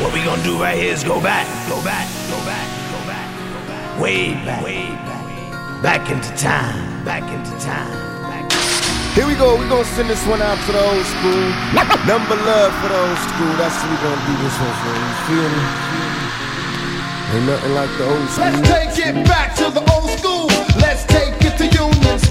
What we gonna do right here is go back, go back, go back, go back, go back. Way back, way back. Back into time, back into time. Here we go, we gonna send this one out to the old school. Number love for the old school, that's what we gonna do this one for. You feel me? Ain't nothing like the old school. Let's take it back to the old school. Let's take it to unions.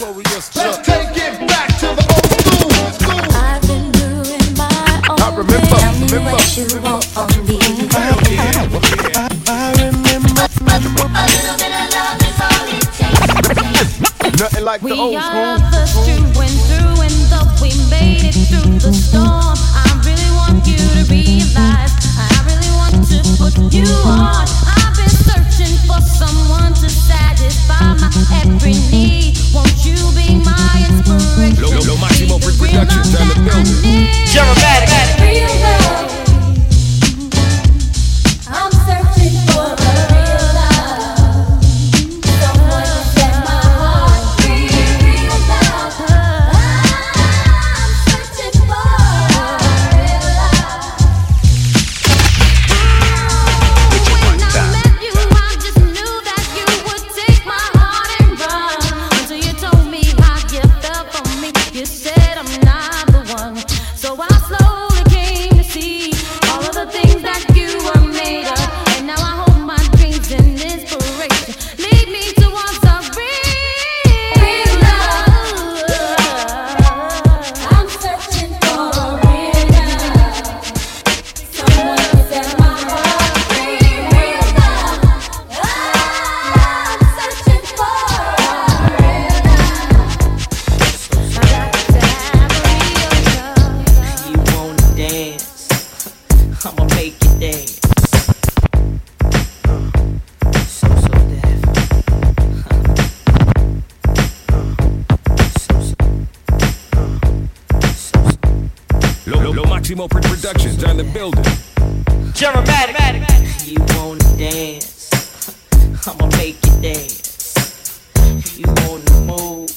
notorious Let's take it back to the old school. school. I've been doing my own I remember, thing. Tell me remember, what you remember, want on me. I, I, I, remember. A little bit of love is all it takes. Nothing like we the old school. We are the through and through, and though we made it through the storm. You wanna dance? I'ma make you dance. You wanna move?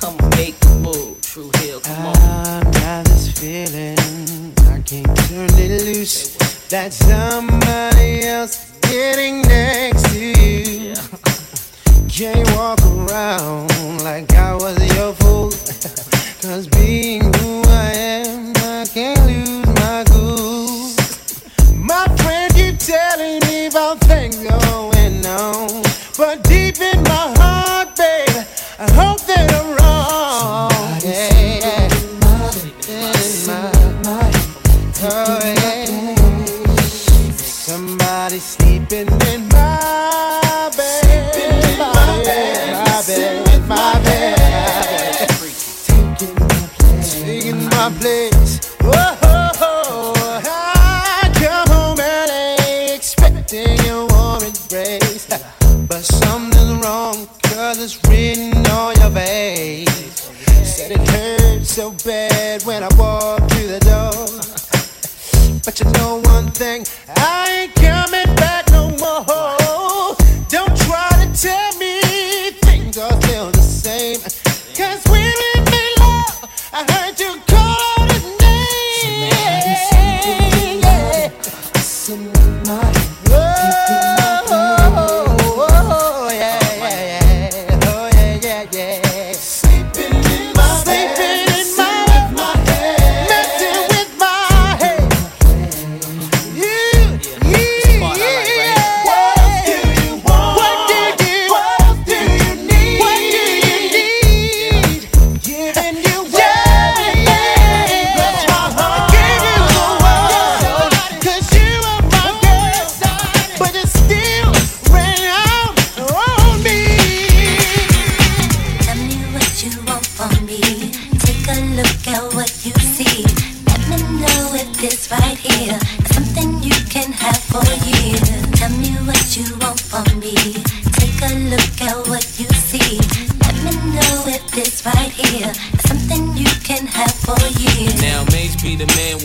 I'ma make you move. True Hill, come on. I got this feeling I can't turn it loose. That somebody else getting next to you. Can't walk around like I was your fool. Cause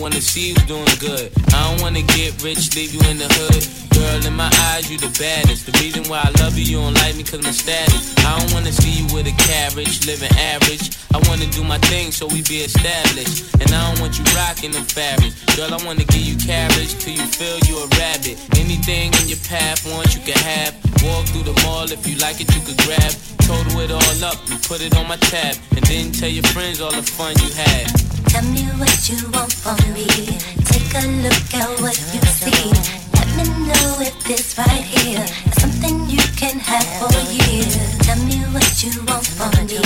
wanna see you doing good. I don't wanna get rich, leave you in the hood. Girl, in my eyes, you the baddest. The reason why I love you, you don't like me cause my status. I don't wanna see you with a carriage, living average. I wanna do my thing so we be established. And I don't want you rocking the fabric. Girl, I wanna give you carriage till you feel you a rabbit. Anything in your path, once you can have. Walk through the mall, if you like it, you could grab. Total it all up put it on my tab. And then tell your friends all the fun you had. Tell me what you want from me. Take a look at what you see. Let me know if this right here is something you can have for years. Tell me what you want from me.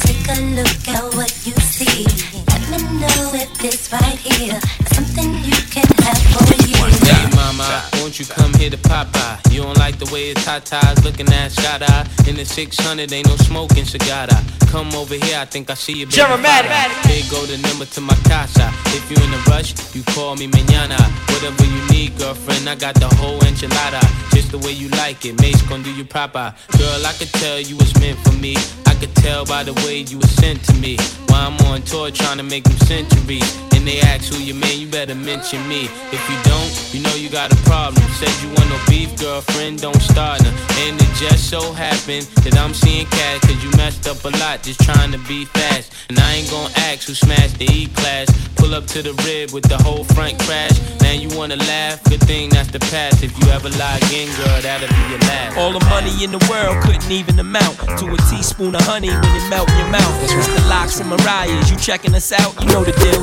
Take a look at what you see. Let me know if this right here is something you can have for years. Hey mama, won't you come here to Popeye? You don't like the way his tatas looking at shot eye. In the 600, ain't no smoking cigar. Come over here, I think I see you. Germatic. Big go the number to my casa. If you in a rush, you call me mañana. Whatever you need, girlfriend, I got the whole enchilada. Just the way you like it, Mase gon' do you proper. Girl, I could tell you was meant for me. I could tell by the way you were sent to me. While I'm on tour trying to make them centuries. They ask who you man, you better mention me. If you don't, you know you got a problem. Said you want no beef, girlfriend, don't start none. And it just so happened that I'm seeing cat cause you messed up a lot just trying to be fast. And I ain't gon' ask who smashed the E class. Pull up to the rib with the whole front crash. Now you wanna laugh, good thing that's the past. If you ever lie again, girl, that'll be your last. All the money in the world couldn't even amount to a teaspoon of honey when it melt your mouth. It's the Lox and Mariah's. You checking us out? You know the deal.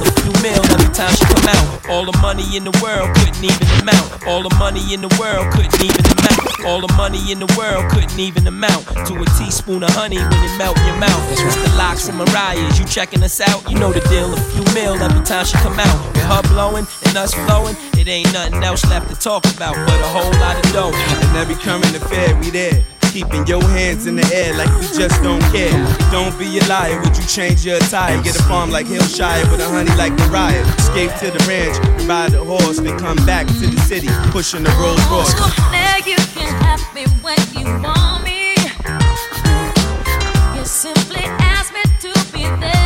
Mil every time she come out. All the money in the world couldn't even amount. All the money in the world couldn't even amount. All the money in the world couldn't even amount to a teaspoon of honey when it melt your mouth. It's the Lox and Mariah's. You checking us out? You know the deal. A few mil every time she come out. With her blowing and us flowing, it ain't nothing else left to talk about but a whole lot of dough. And every current affair, we there. Keeping your hands in the air like we just don't care. Don't be a liar, would you change your attire? Get a farm like Hillshire with a honey like Mariah. Escape to the ranch, ride a horse, then come back to the city, pushing the Rolls Royce. Now you can have me when you want me. You simply ask me to be there.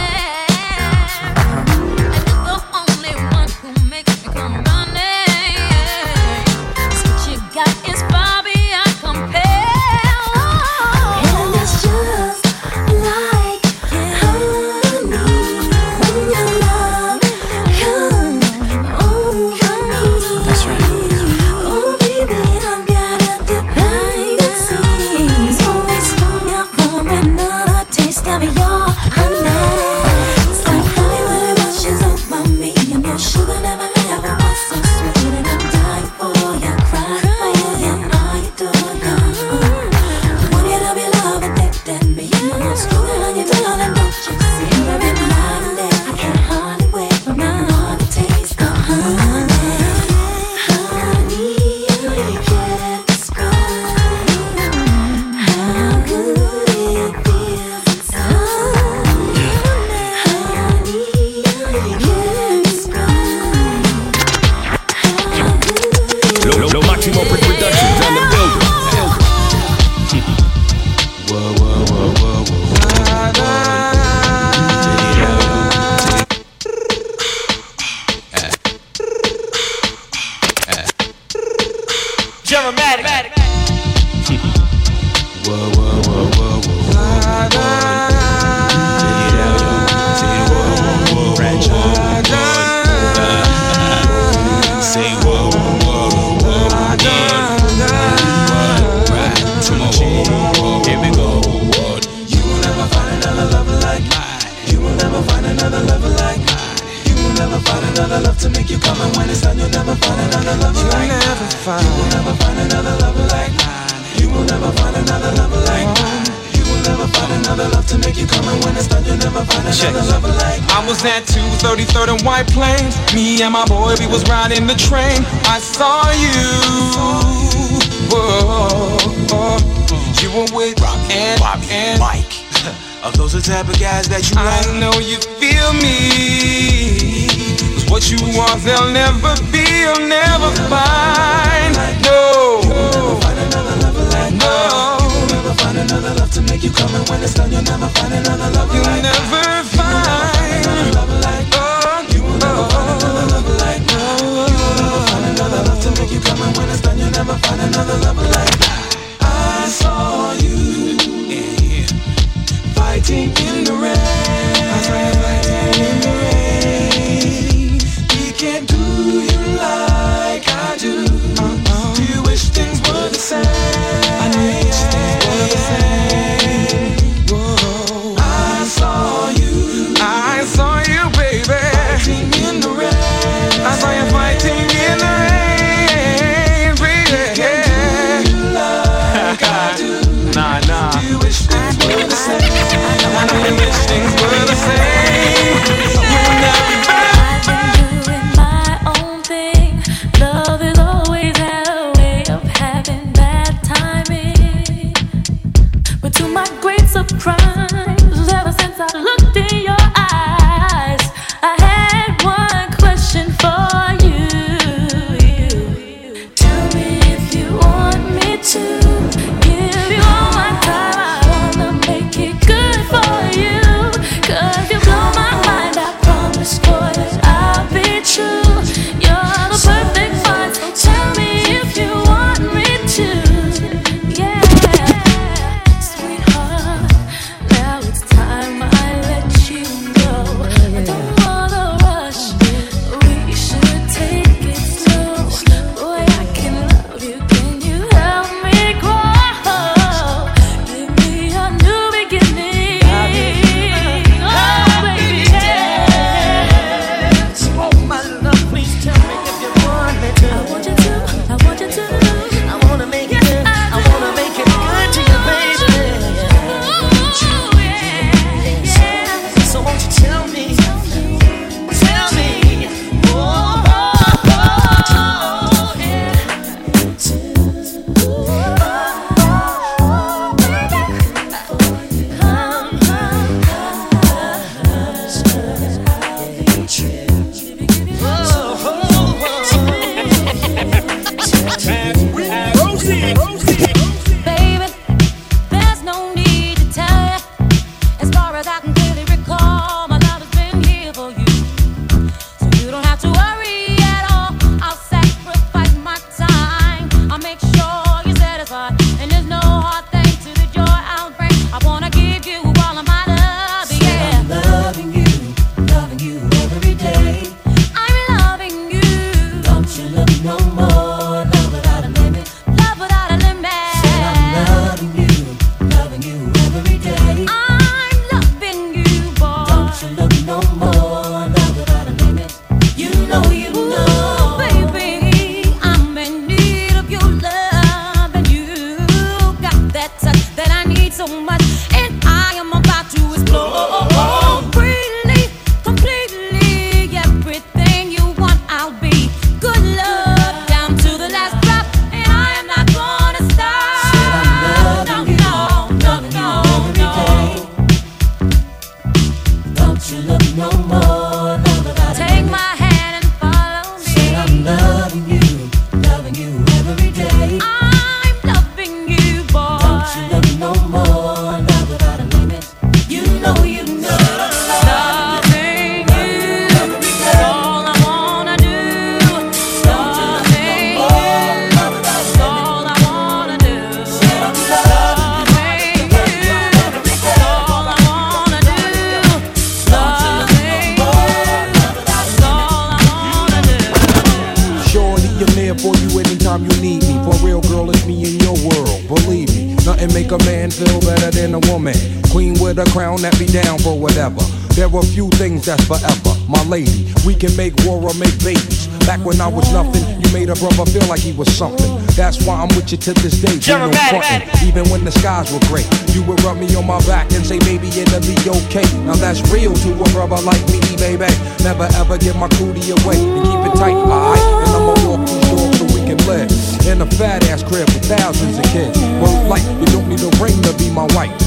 get you to this day. Even when the skies were gray, you would rub me on my back and say, "Maybe it'll be okay. Now that's real to a brother like me, baby. Never ever give my cootie away and keep it tight, alright? And I'ma walk these doors so we can live in a fat ass crib with thousands of kids. Well, like you don't need a ring to be my wife.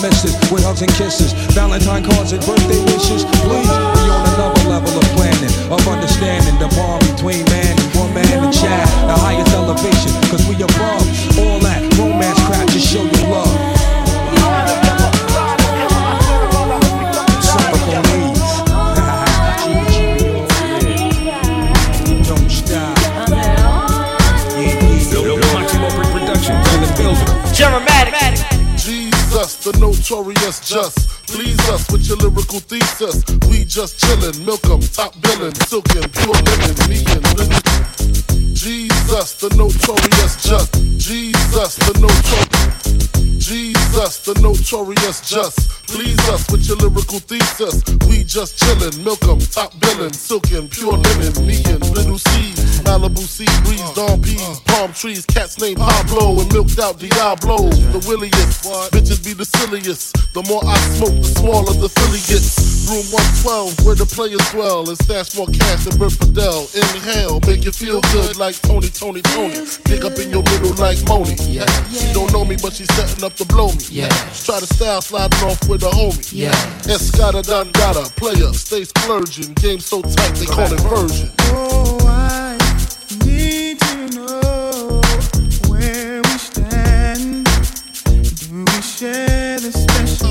With hugs and kisses, Valentine cards and birthday just. Please us with your lyrical thesis. We just chillin', milk 'em, top billin', silkin', pure linen, me and Lily. Jesus, the notorious just. Jesus, the notorious. Jesus, the notorious just. Please us with your lyrical thesis. We just chillin', milk 'em, top billin', silkin', pure linen, me and little C. Malibu sea breeze, dawn peas, trees, cats named Pablo and milked out Diablo. The williest, bitches be the silliest. The more I smoke, the smaller the Philly gets. Room 112, where the players dwell, and stash more cash than Bert Fidel. Inhale, make you feel good like Tony, Tony, Tony. Dig up in your middle like Moni. Yeah. She don't know me, but she's setting up to blow me. Yeah. Try to style sliding off with a homie. Yeah. Escada Dangada, player, stay splurging. Game so tight, they call it version. Oh, I Do we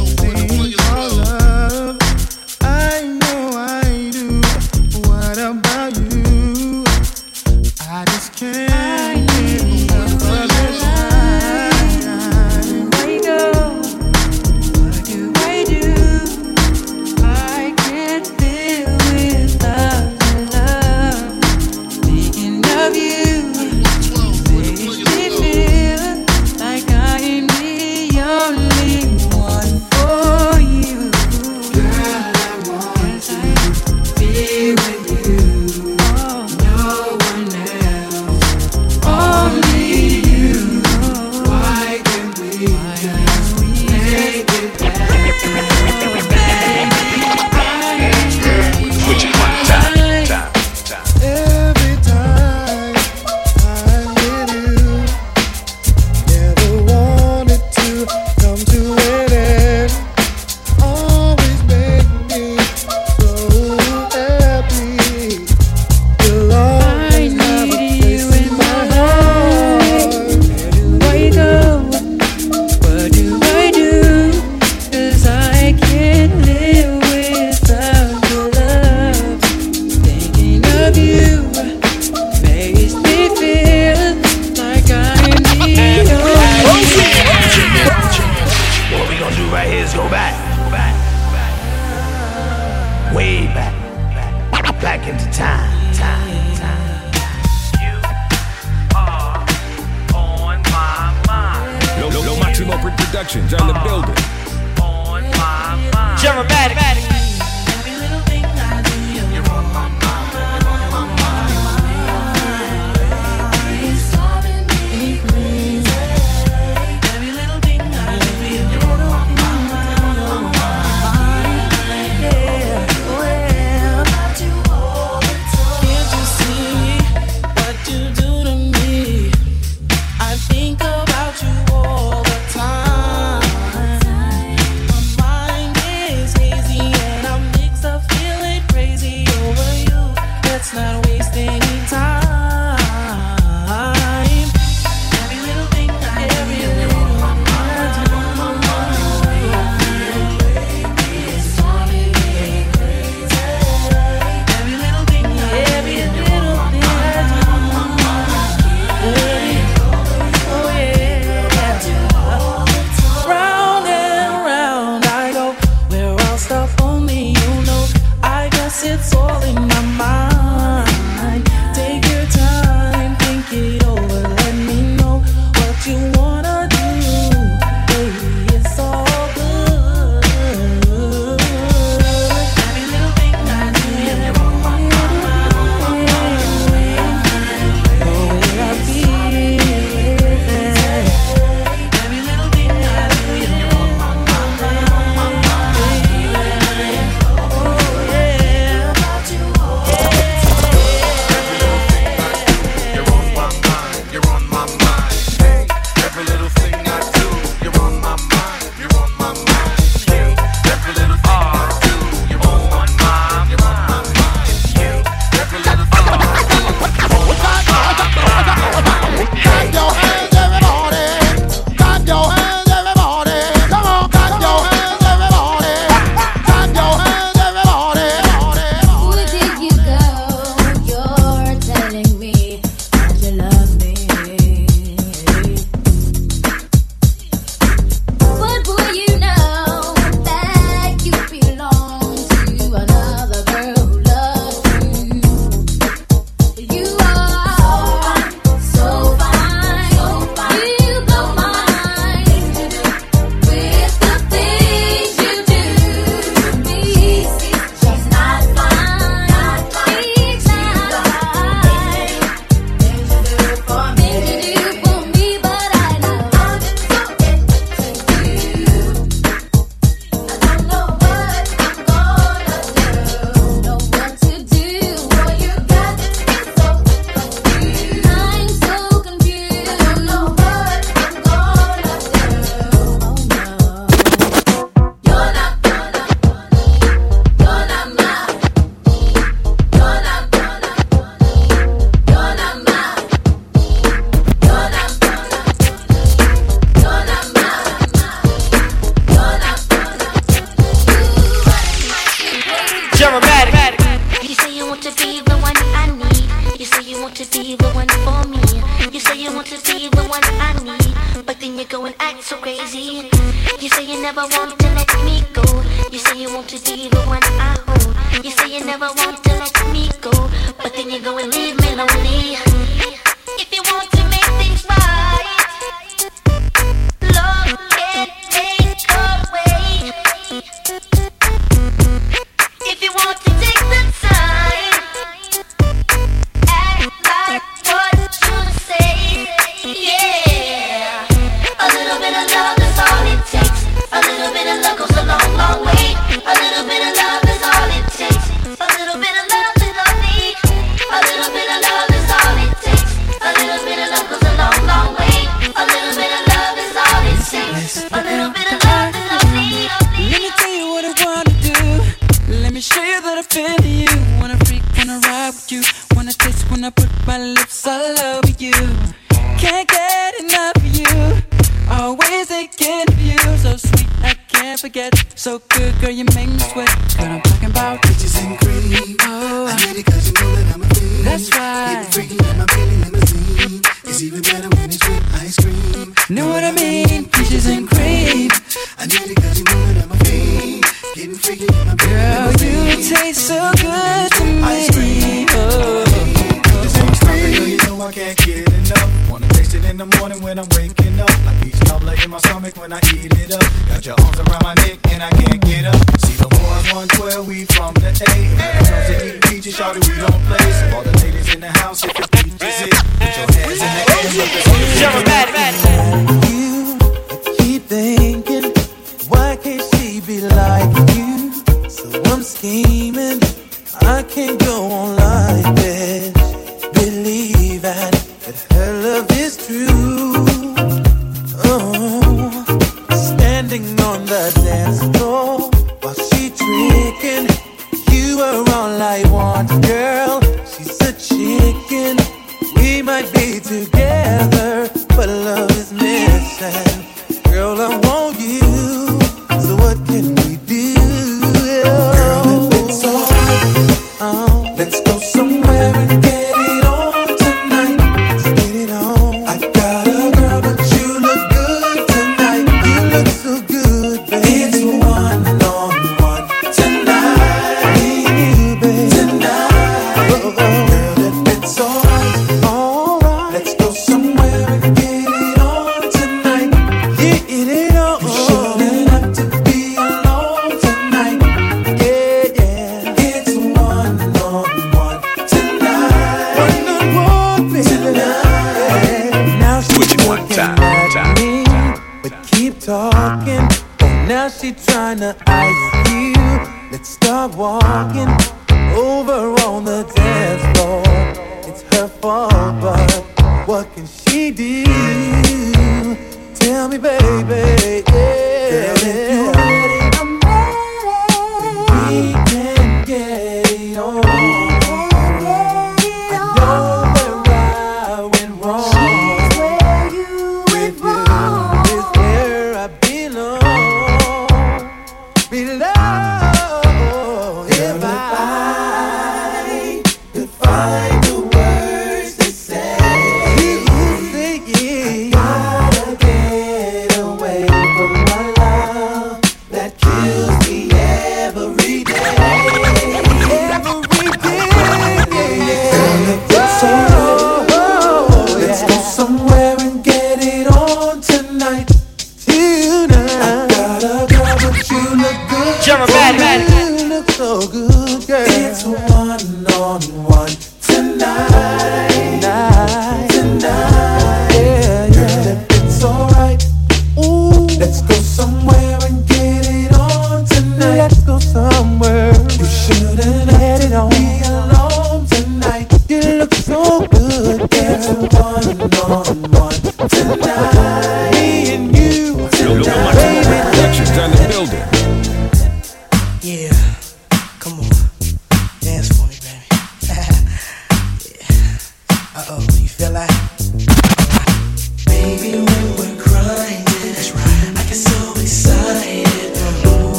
together, but love is missing.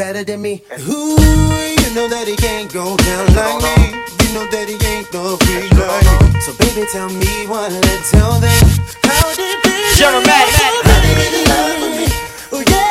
better than me. Who you know that he can't go down like me. You know that he ain't no free like me. So baby, tell me one and tell them how did Oh yeah.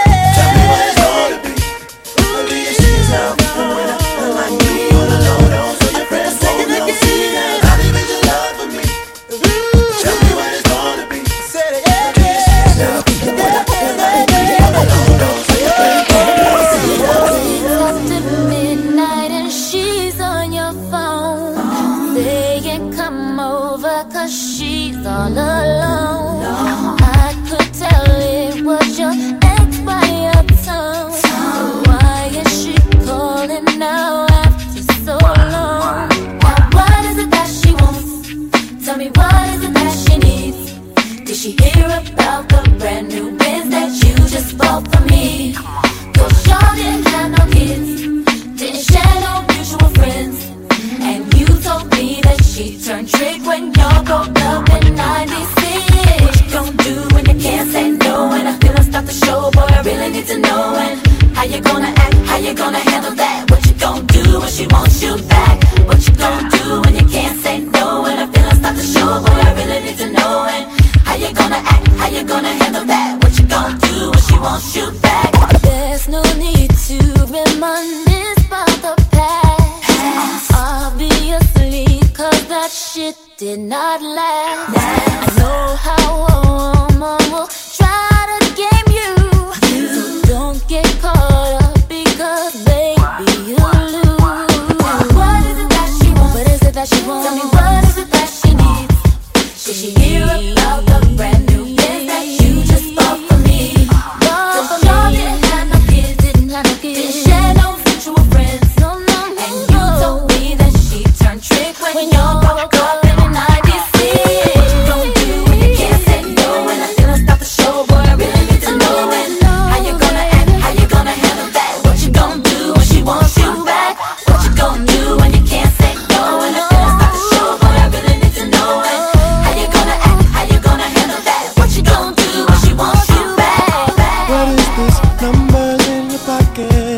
numbers in your pocket.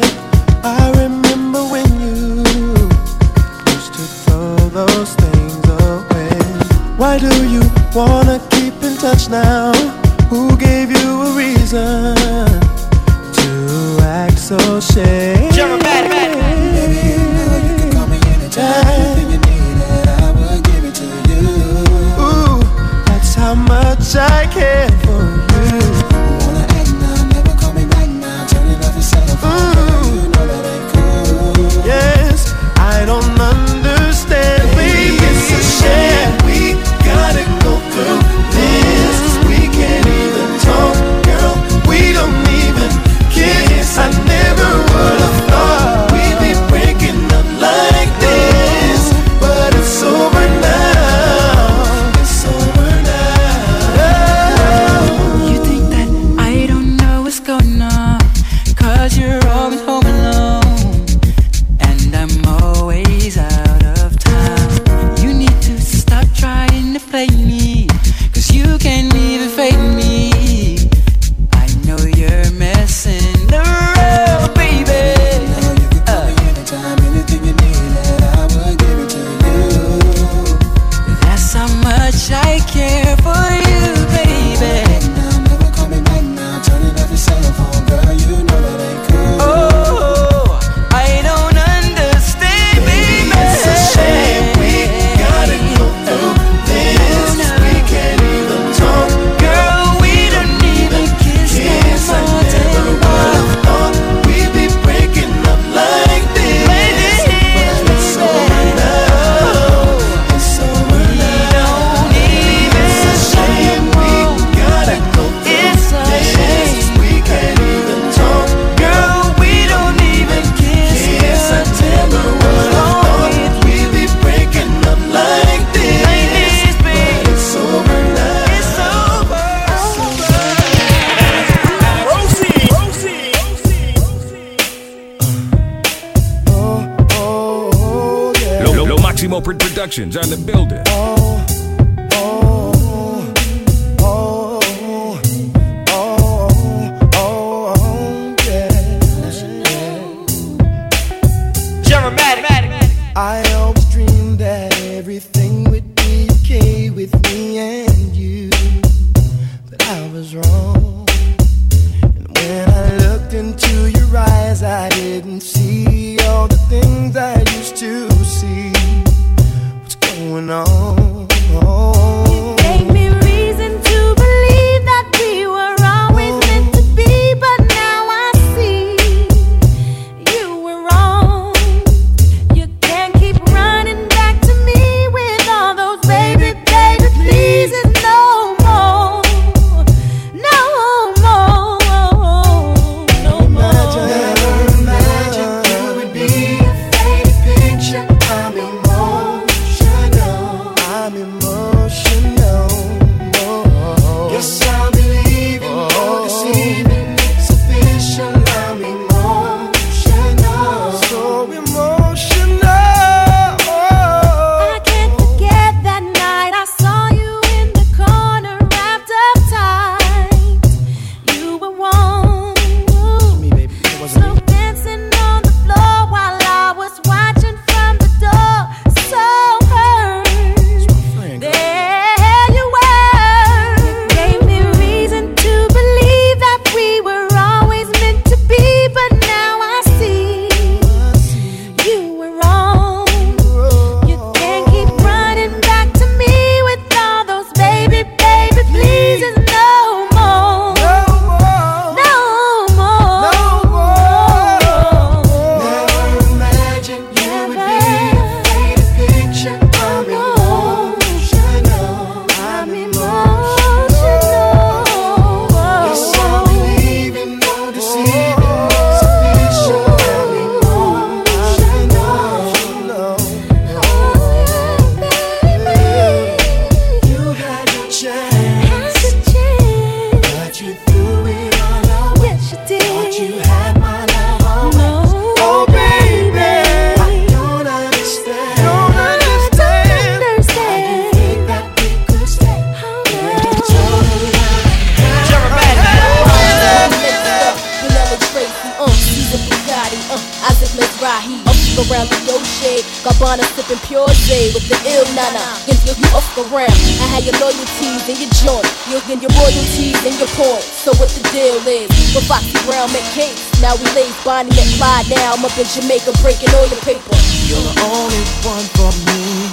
Gabbana sipping pure J with the ill nana. And you, you off the ramp. I had your loyalties and your joint. You're and your royalties and your coin. So what the deal is? With Foxy Brown met Kate. Now we lay Bonnie and Clyde. Now I'm up in Jamaica breaking all your paper. You're the only one for me.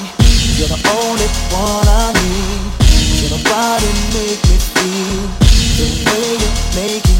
You're the only one I need. You're the body make me feel the way you're making.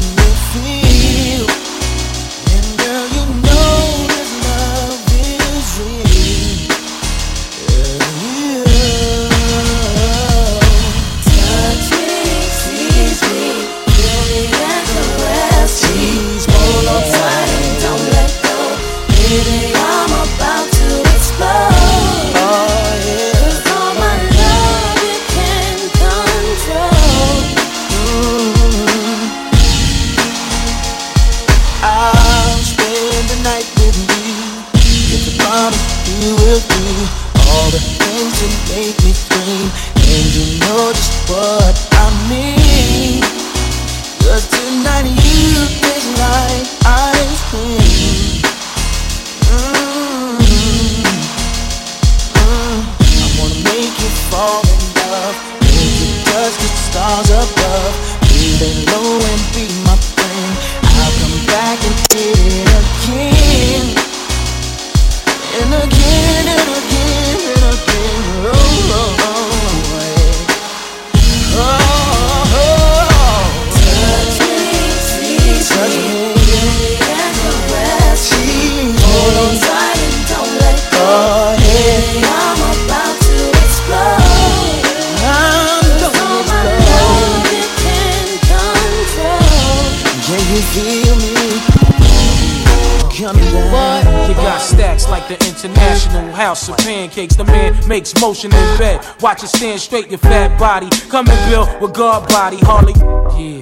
motion in bed. Watch it stand straight, your fat body. Come and build with God body, Harley. Yeah.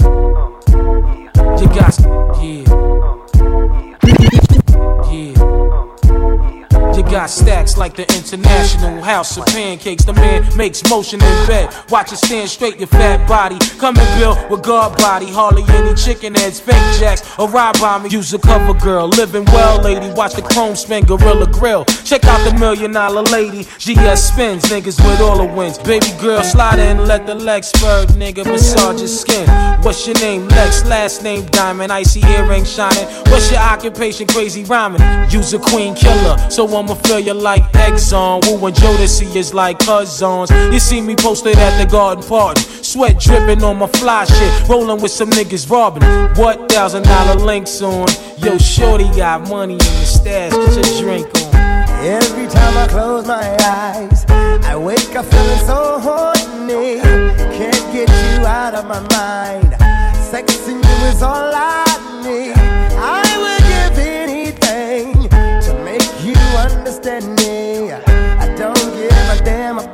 Like the international house of pancakes. The man makes motion in bed. Watch it stand straight, your fat body. Come and build with guard body. Hardly any chicken heads, fake jacks, or ride by me. Use a cover girl. Living well, lady. Watch the chrome spin, Gorilla Grill. Check out the million dollar lady. GS spins, niggas with all the wins. Baby girl, slide in, let the legs nigga. Massage your skin. What's your name? Lex, last name Diamond. Icy earring shining. What's your occupation? Crazy rhyming. Use a queen killer, so I'ma feel you like Exxon. Woo and Jodeci is like cousins. You see me posted at the garden party. Sweat dripping on my fly shit. Rolling with some niggas robbing. What thousand dollar links on? Yo, Shorty got money in the stash. Get your drink on. Every time I close my eyes, I wake up feeling so horny. Can't get you out of my mind. Sexing you is all I need. I would give anything to make you understand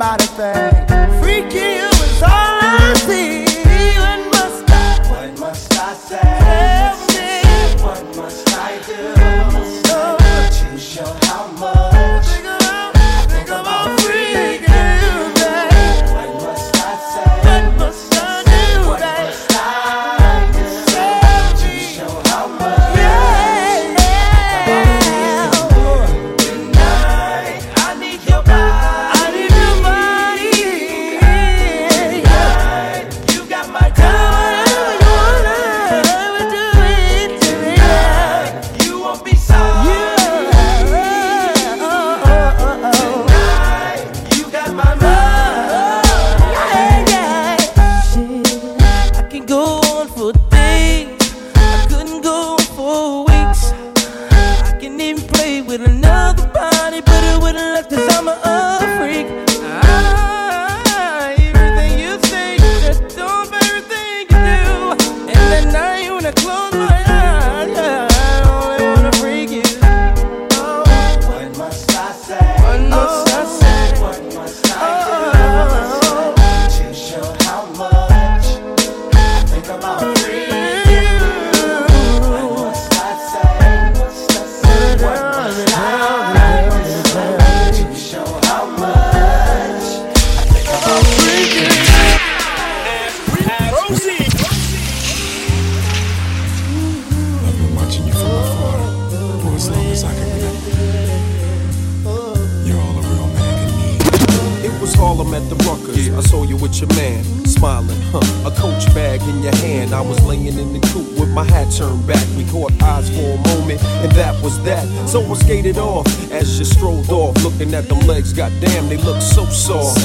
about a thing. Freaking you is all I see. So I skated off as you strolled off, looking at them legs. Goddamn, they look so soft.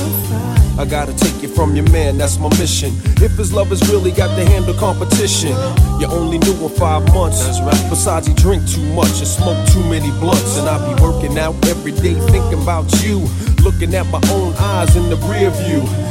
I gotta take you from your man, that's my mission. If his love has really got to handle competition, you only knew him five months. That's right. Besides, he drink too much and smoke too many blunts. And I be working out every day thinking about you. Looking at my own eyes in the rear view.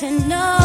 To know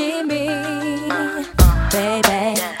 go? Go and me, uh, uh, baby.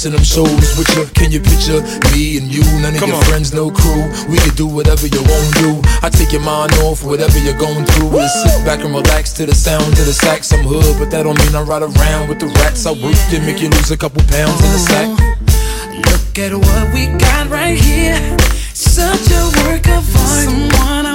trips and them shows with you. Can you picture me and you? None of Come your on. friends, no crew. We can do whatever you want to. I take your mind off whatever you're going through Woo! sit back and relax to the sound of the sax. I'm hood, but that don't mean I ride around with the rats. I work to make you lose a couple pounds in the sack. Look at what we got right here. Such a work of art. Someone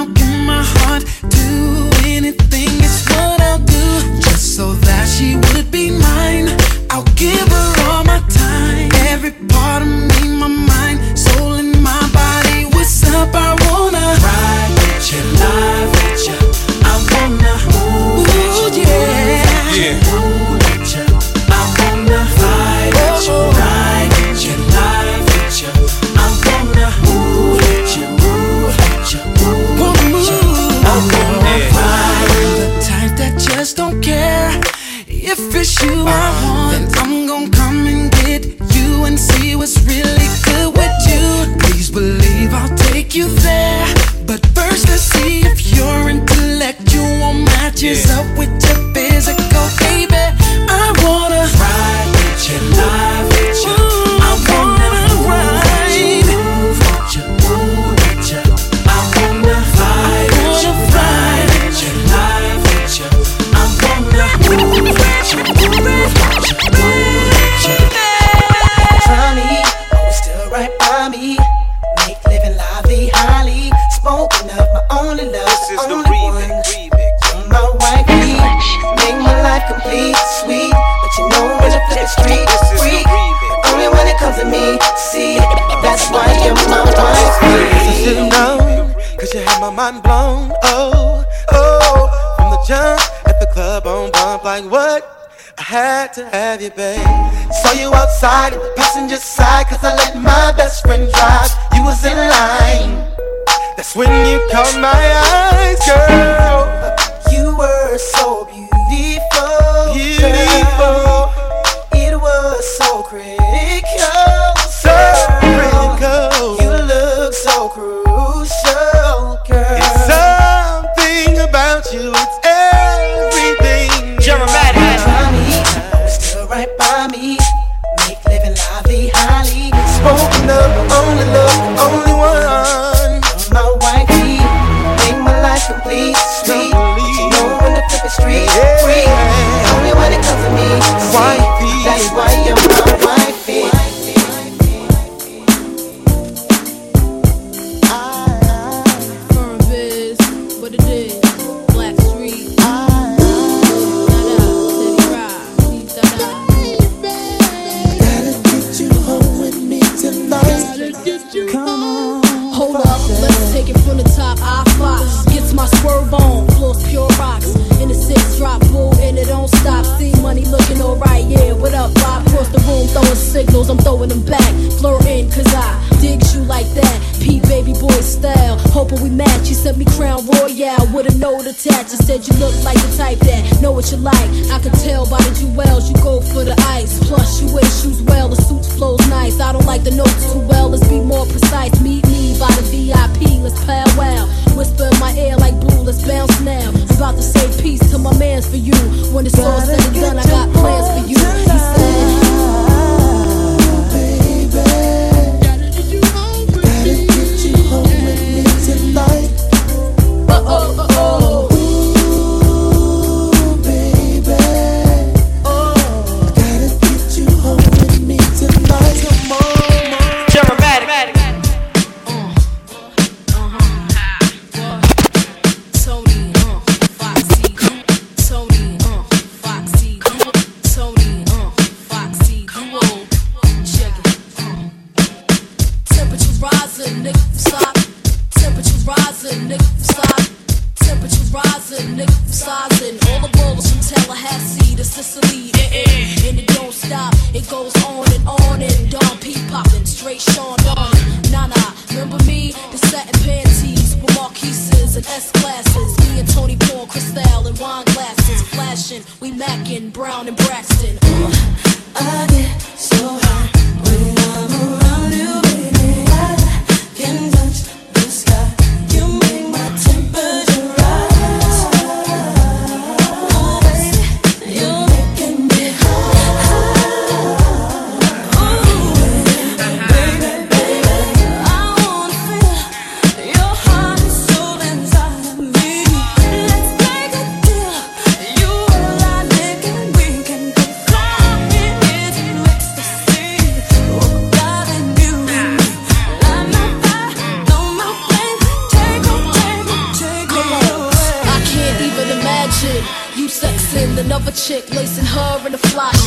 Another chick lacing her in the flash.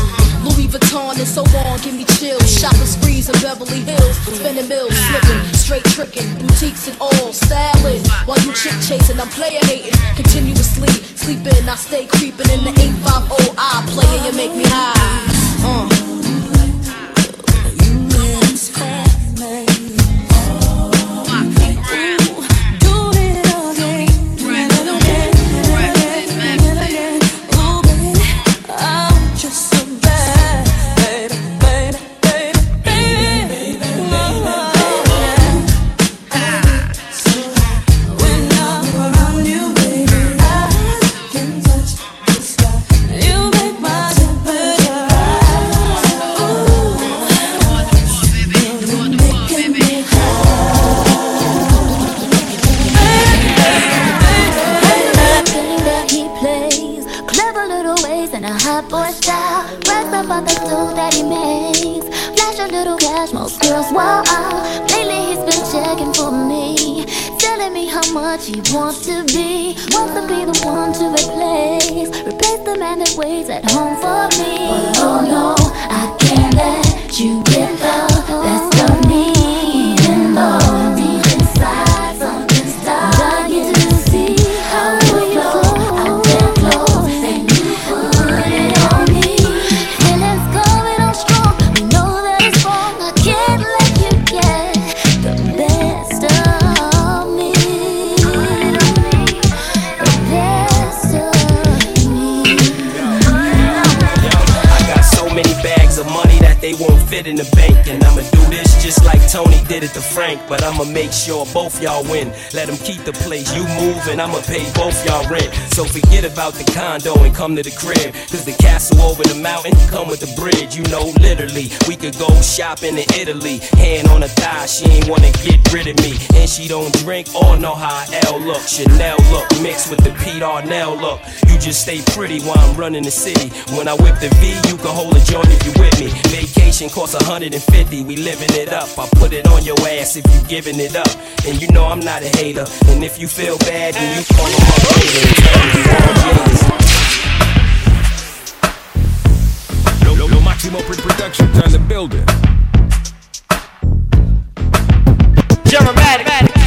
Louis Vuitton and so on, give me chills. Shopping sprees in Beverly Hills, spending bills, slipping, straight tricking, boutiques and all, styling. While you chick chasing, I'm player hating, continuously sleeping. I stay creeping in the 850, I play and you make me high. Uh. I'ma pay both y'all rent. So forget about the condo and come to the crib. Cause the out and come with the bridge, you know, literally. We could go shopping in Italy. Hand on her thigh, she ain't wanna get rid of me. And she don't drink or know how I L look. Chanel look mixed with the Pete Arnell look. You just stay pretty while I'm running the city. When I whip the V, you can hold a joint if you with me. Vacation costs 150, we living it up. I put it on your ass if you giving it up. And you know I'm not a hater. And if you feel bad, then you call them me Maximo Print Productions on the building. Dramatic.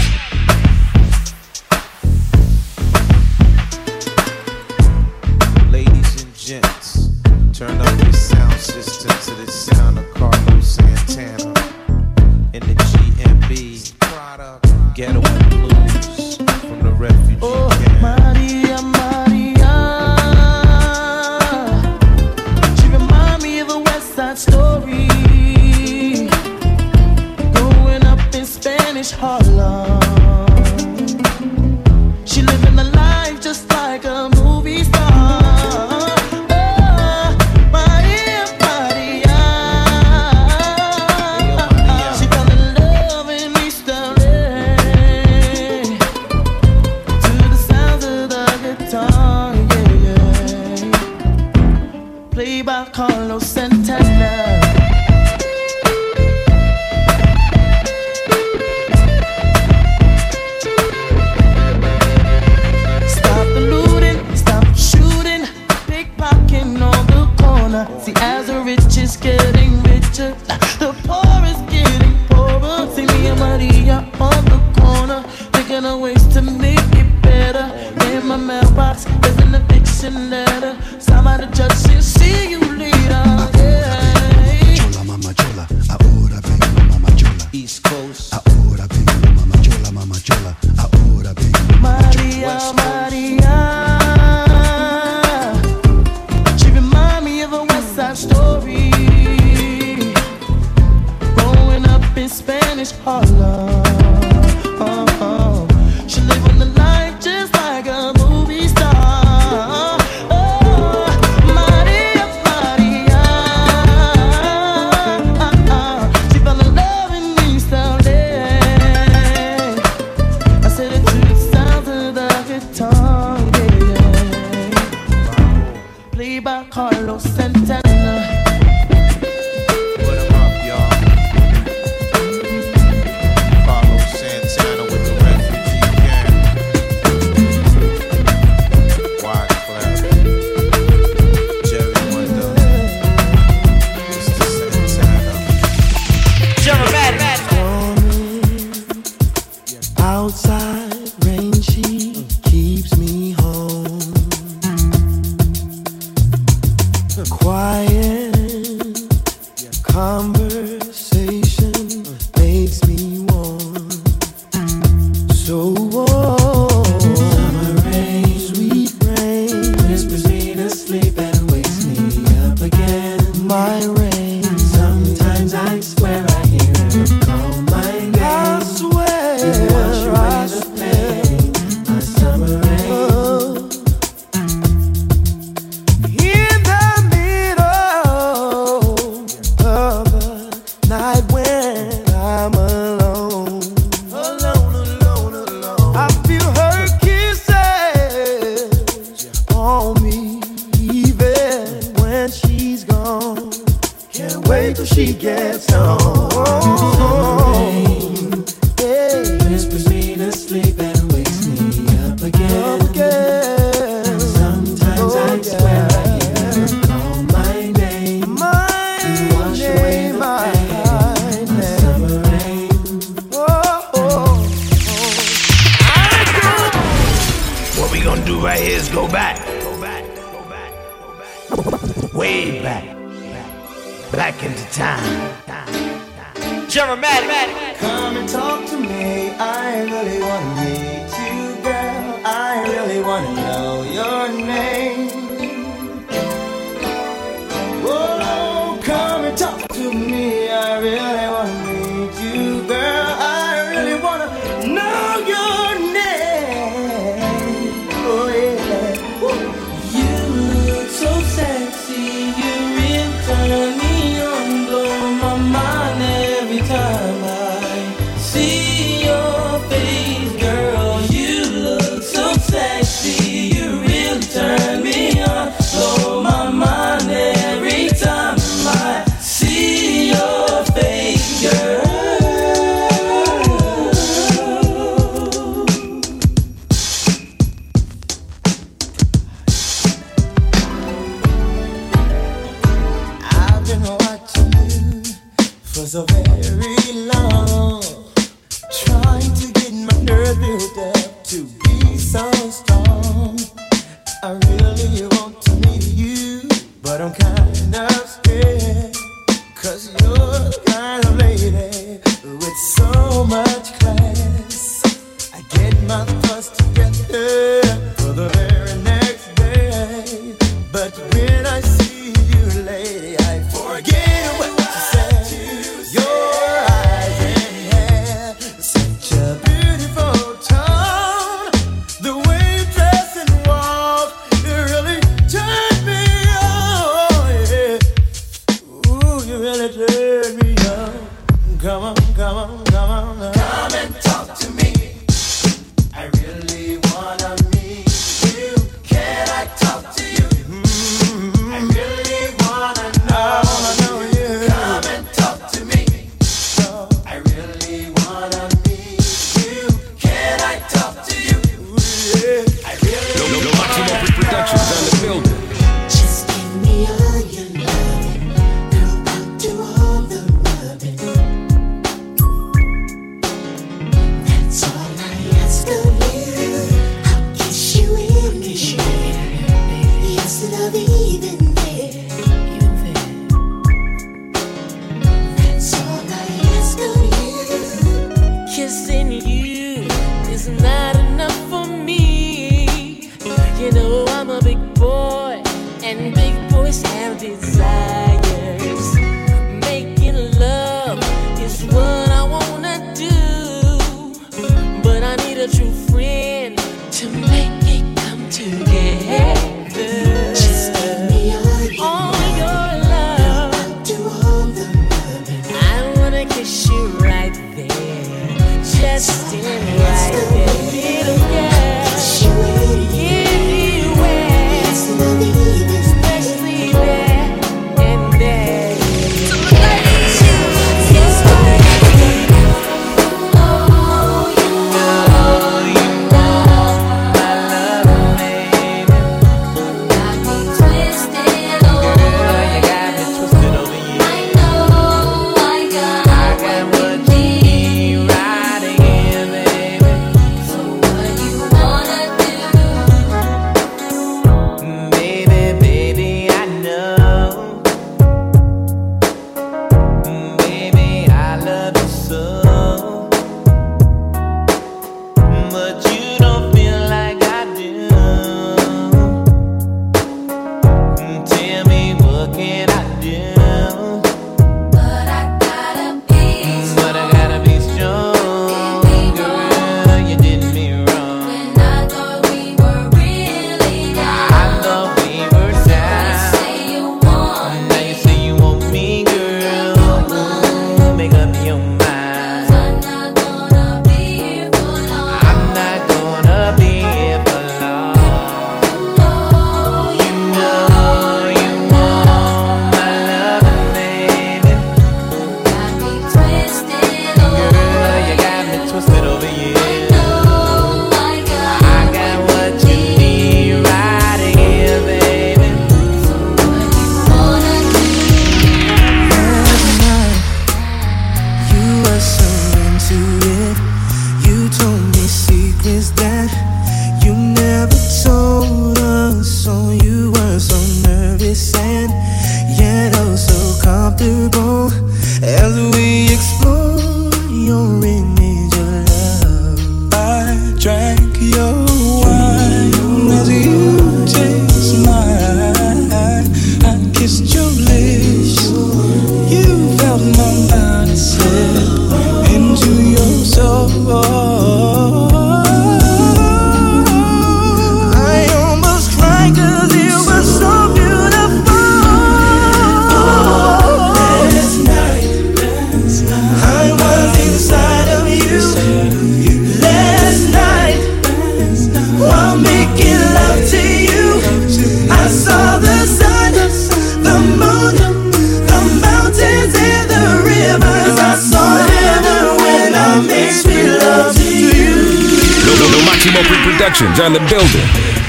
Productions on the building.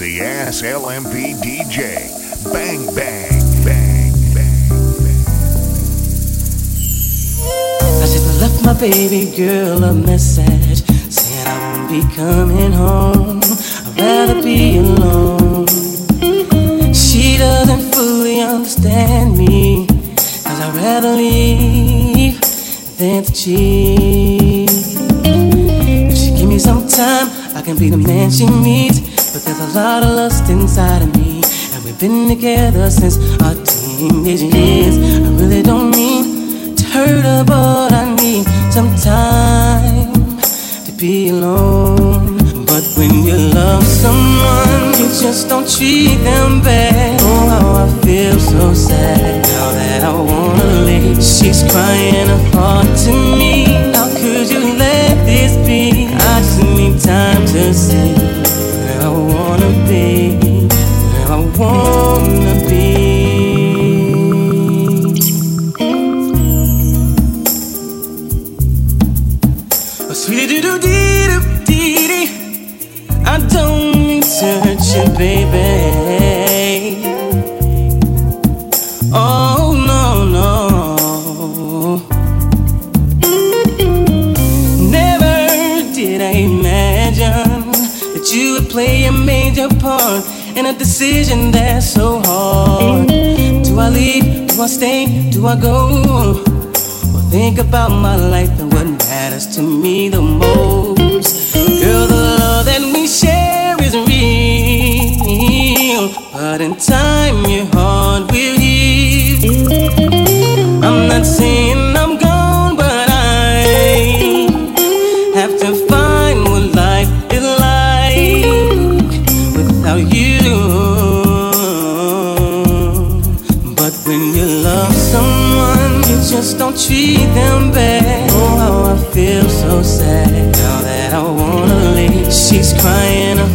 The ass LMP DJ. Bang, bang, bang. I just left my baby girl a message. Said I won't be coming home. I'd rather be alone. She doesn't fully understand me. Cause I'd rather leave than to cheat. If she give me some time, I can be the man she needs. There's a lot of lust inside of me, and we've been together since our teenage years. I really don't mean to hurt her, but I need some time to be alone. But when you love someone, you just don't treat them bad. Oh, how I feel so sad now that I wanna leave. She's crying apart to me. How could you let this be? I just need time to see. I wanna be, where I wanna and a decision that's so hard. Do I leave? Do I stay? Do I go? Well, think about my life and what matters to me the most. Girl, the love that we share is real, but in time your heart will heal. I'm not saying so sad now that I wanna leave. She's crying a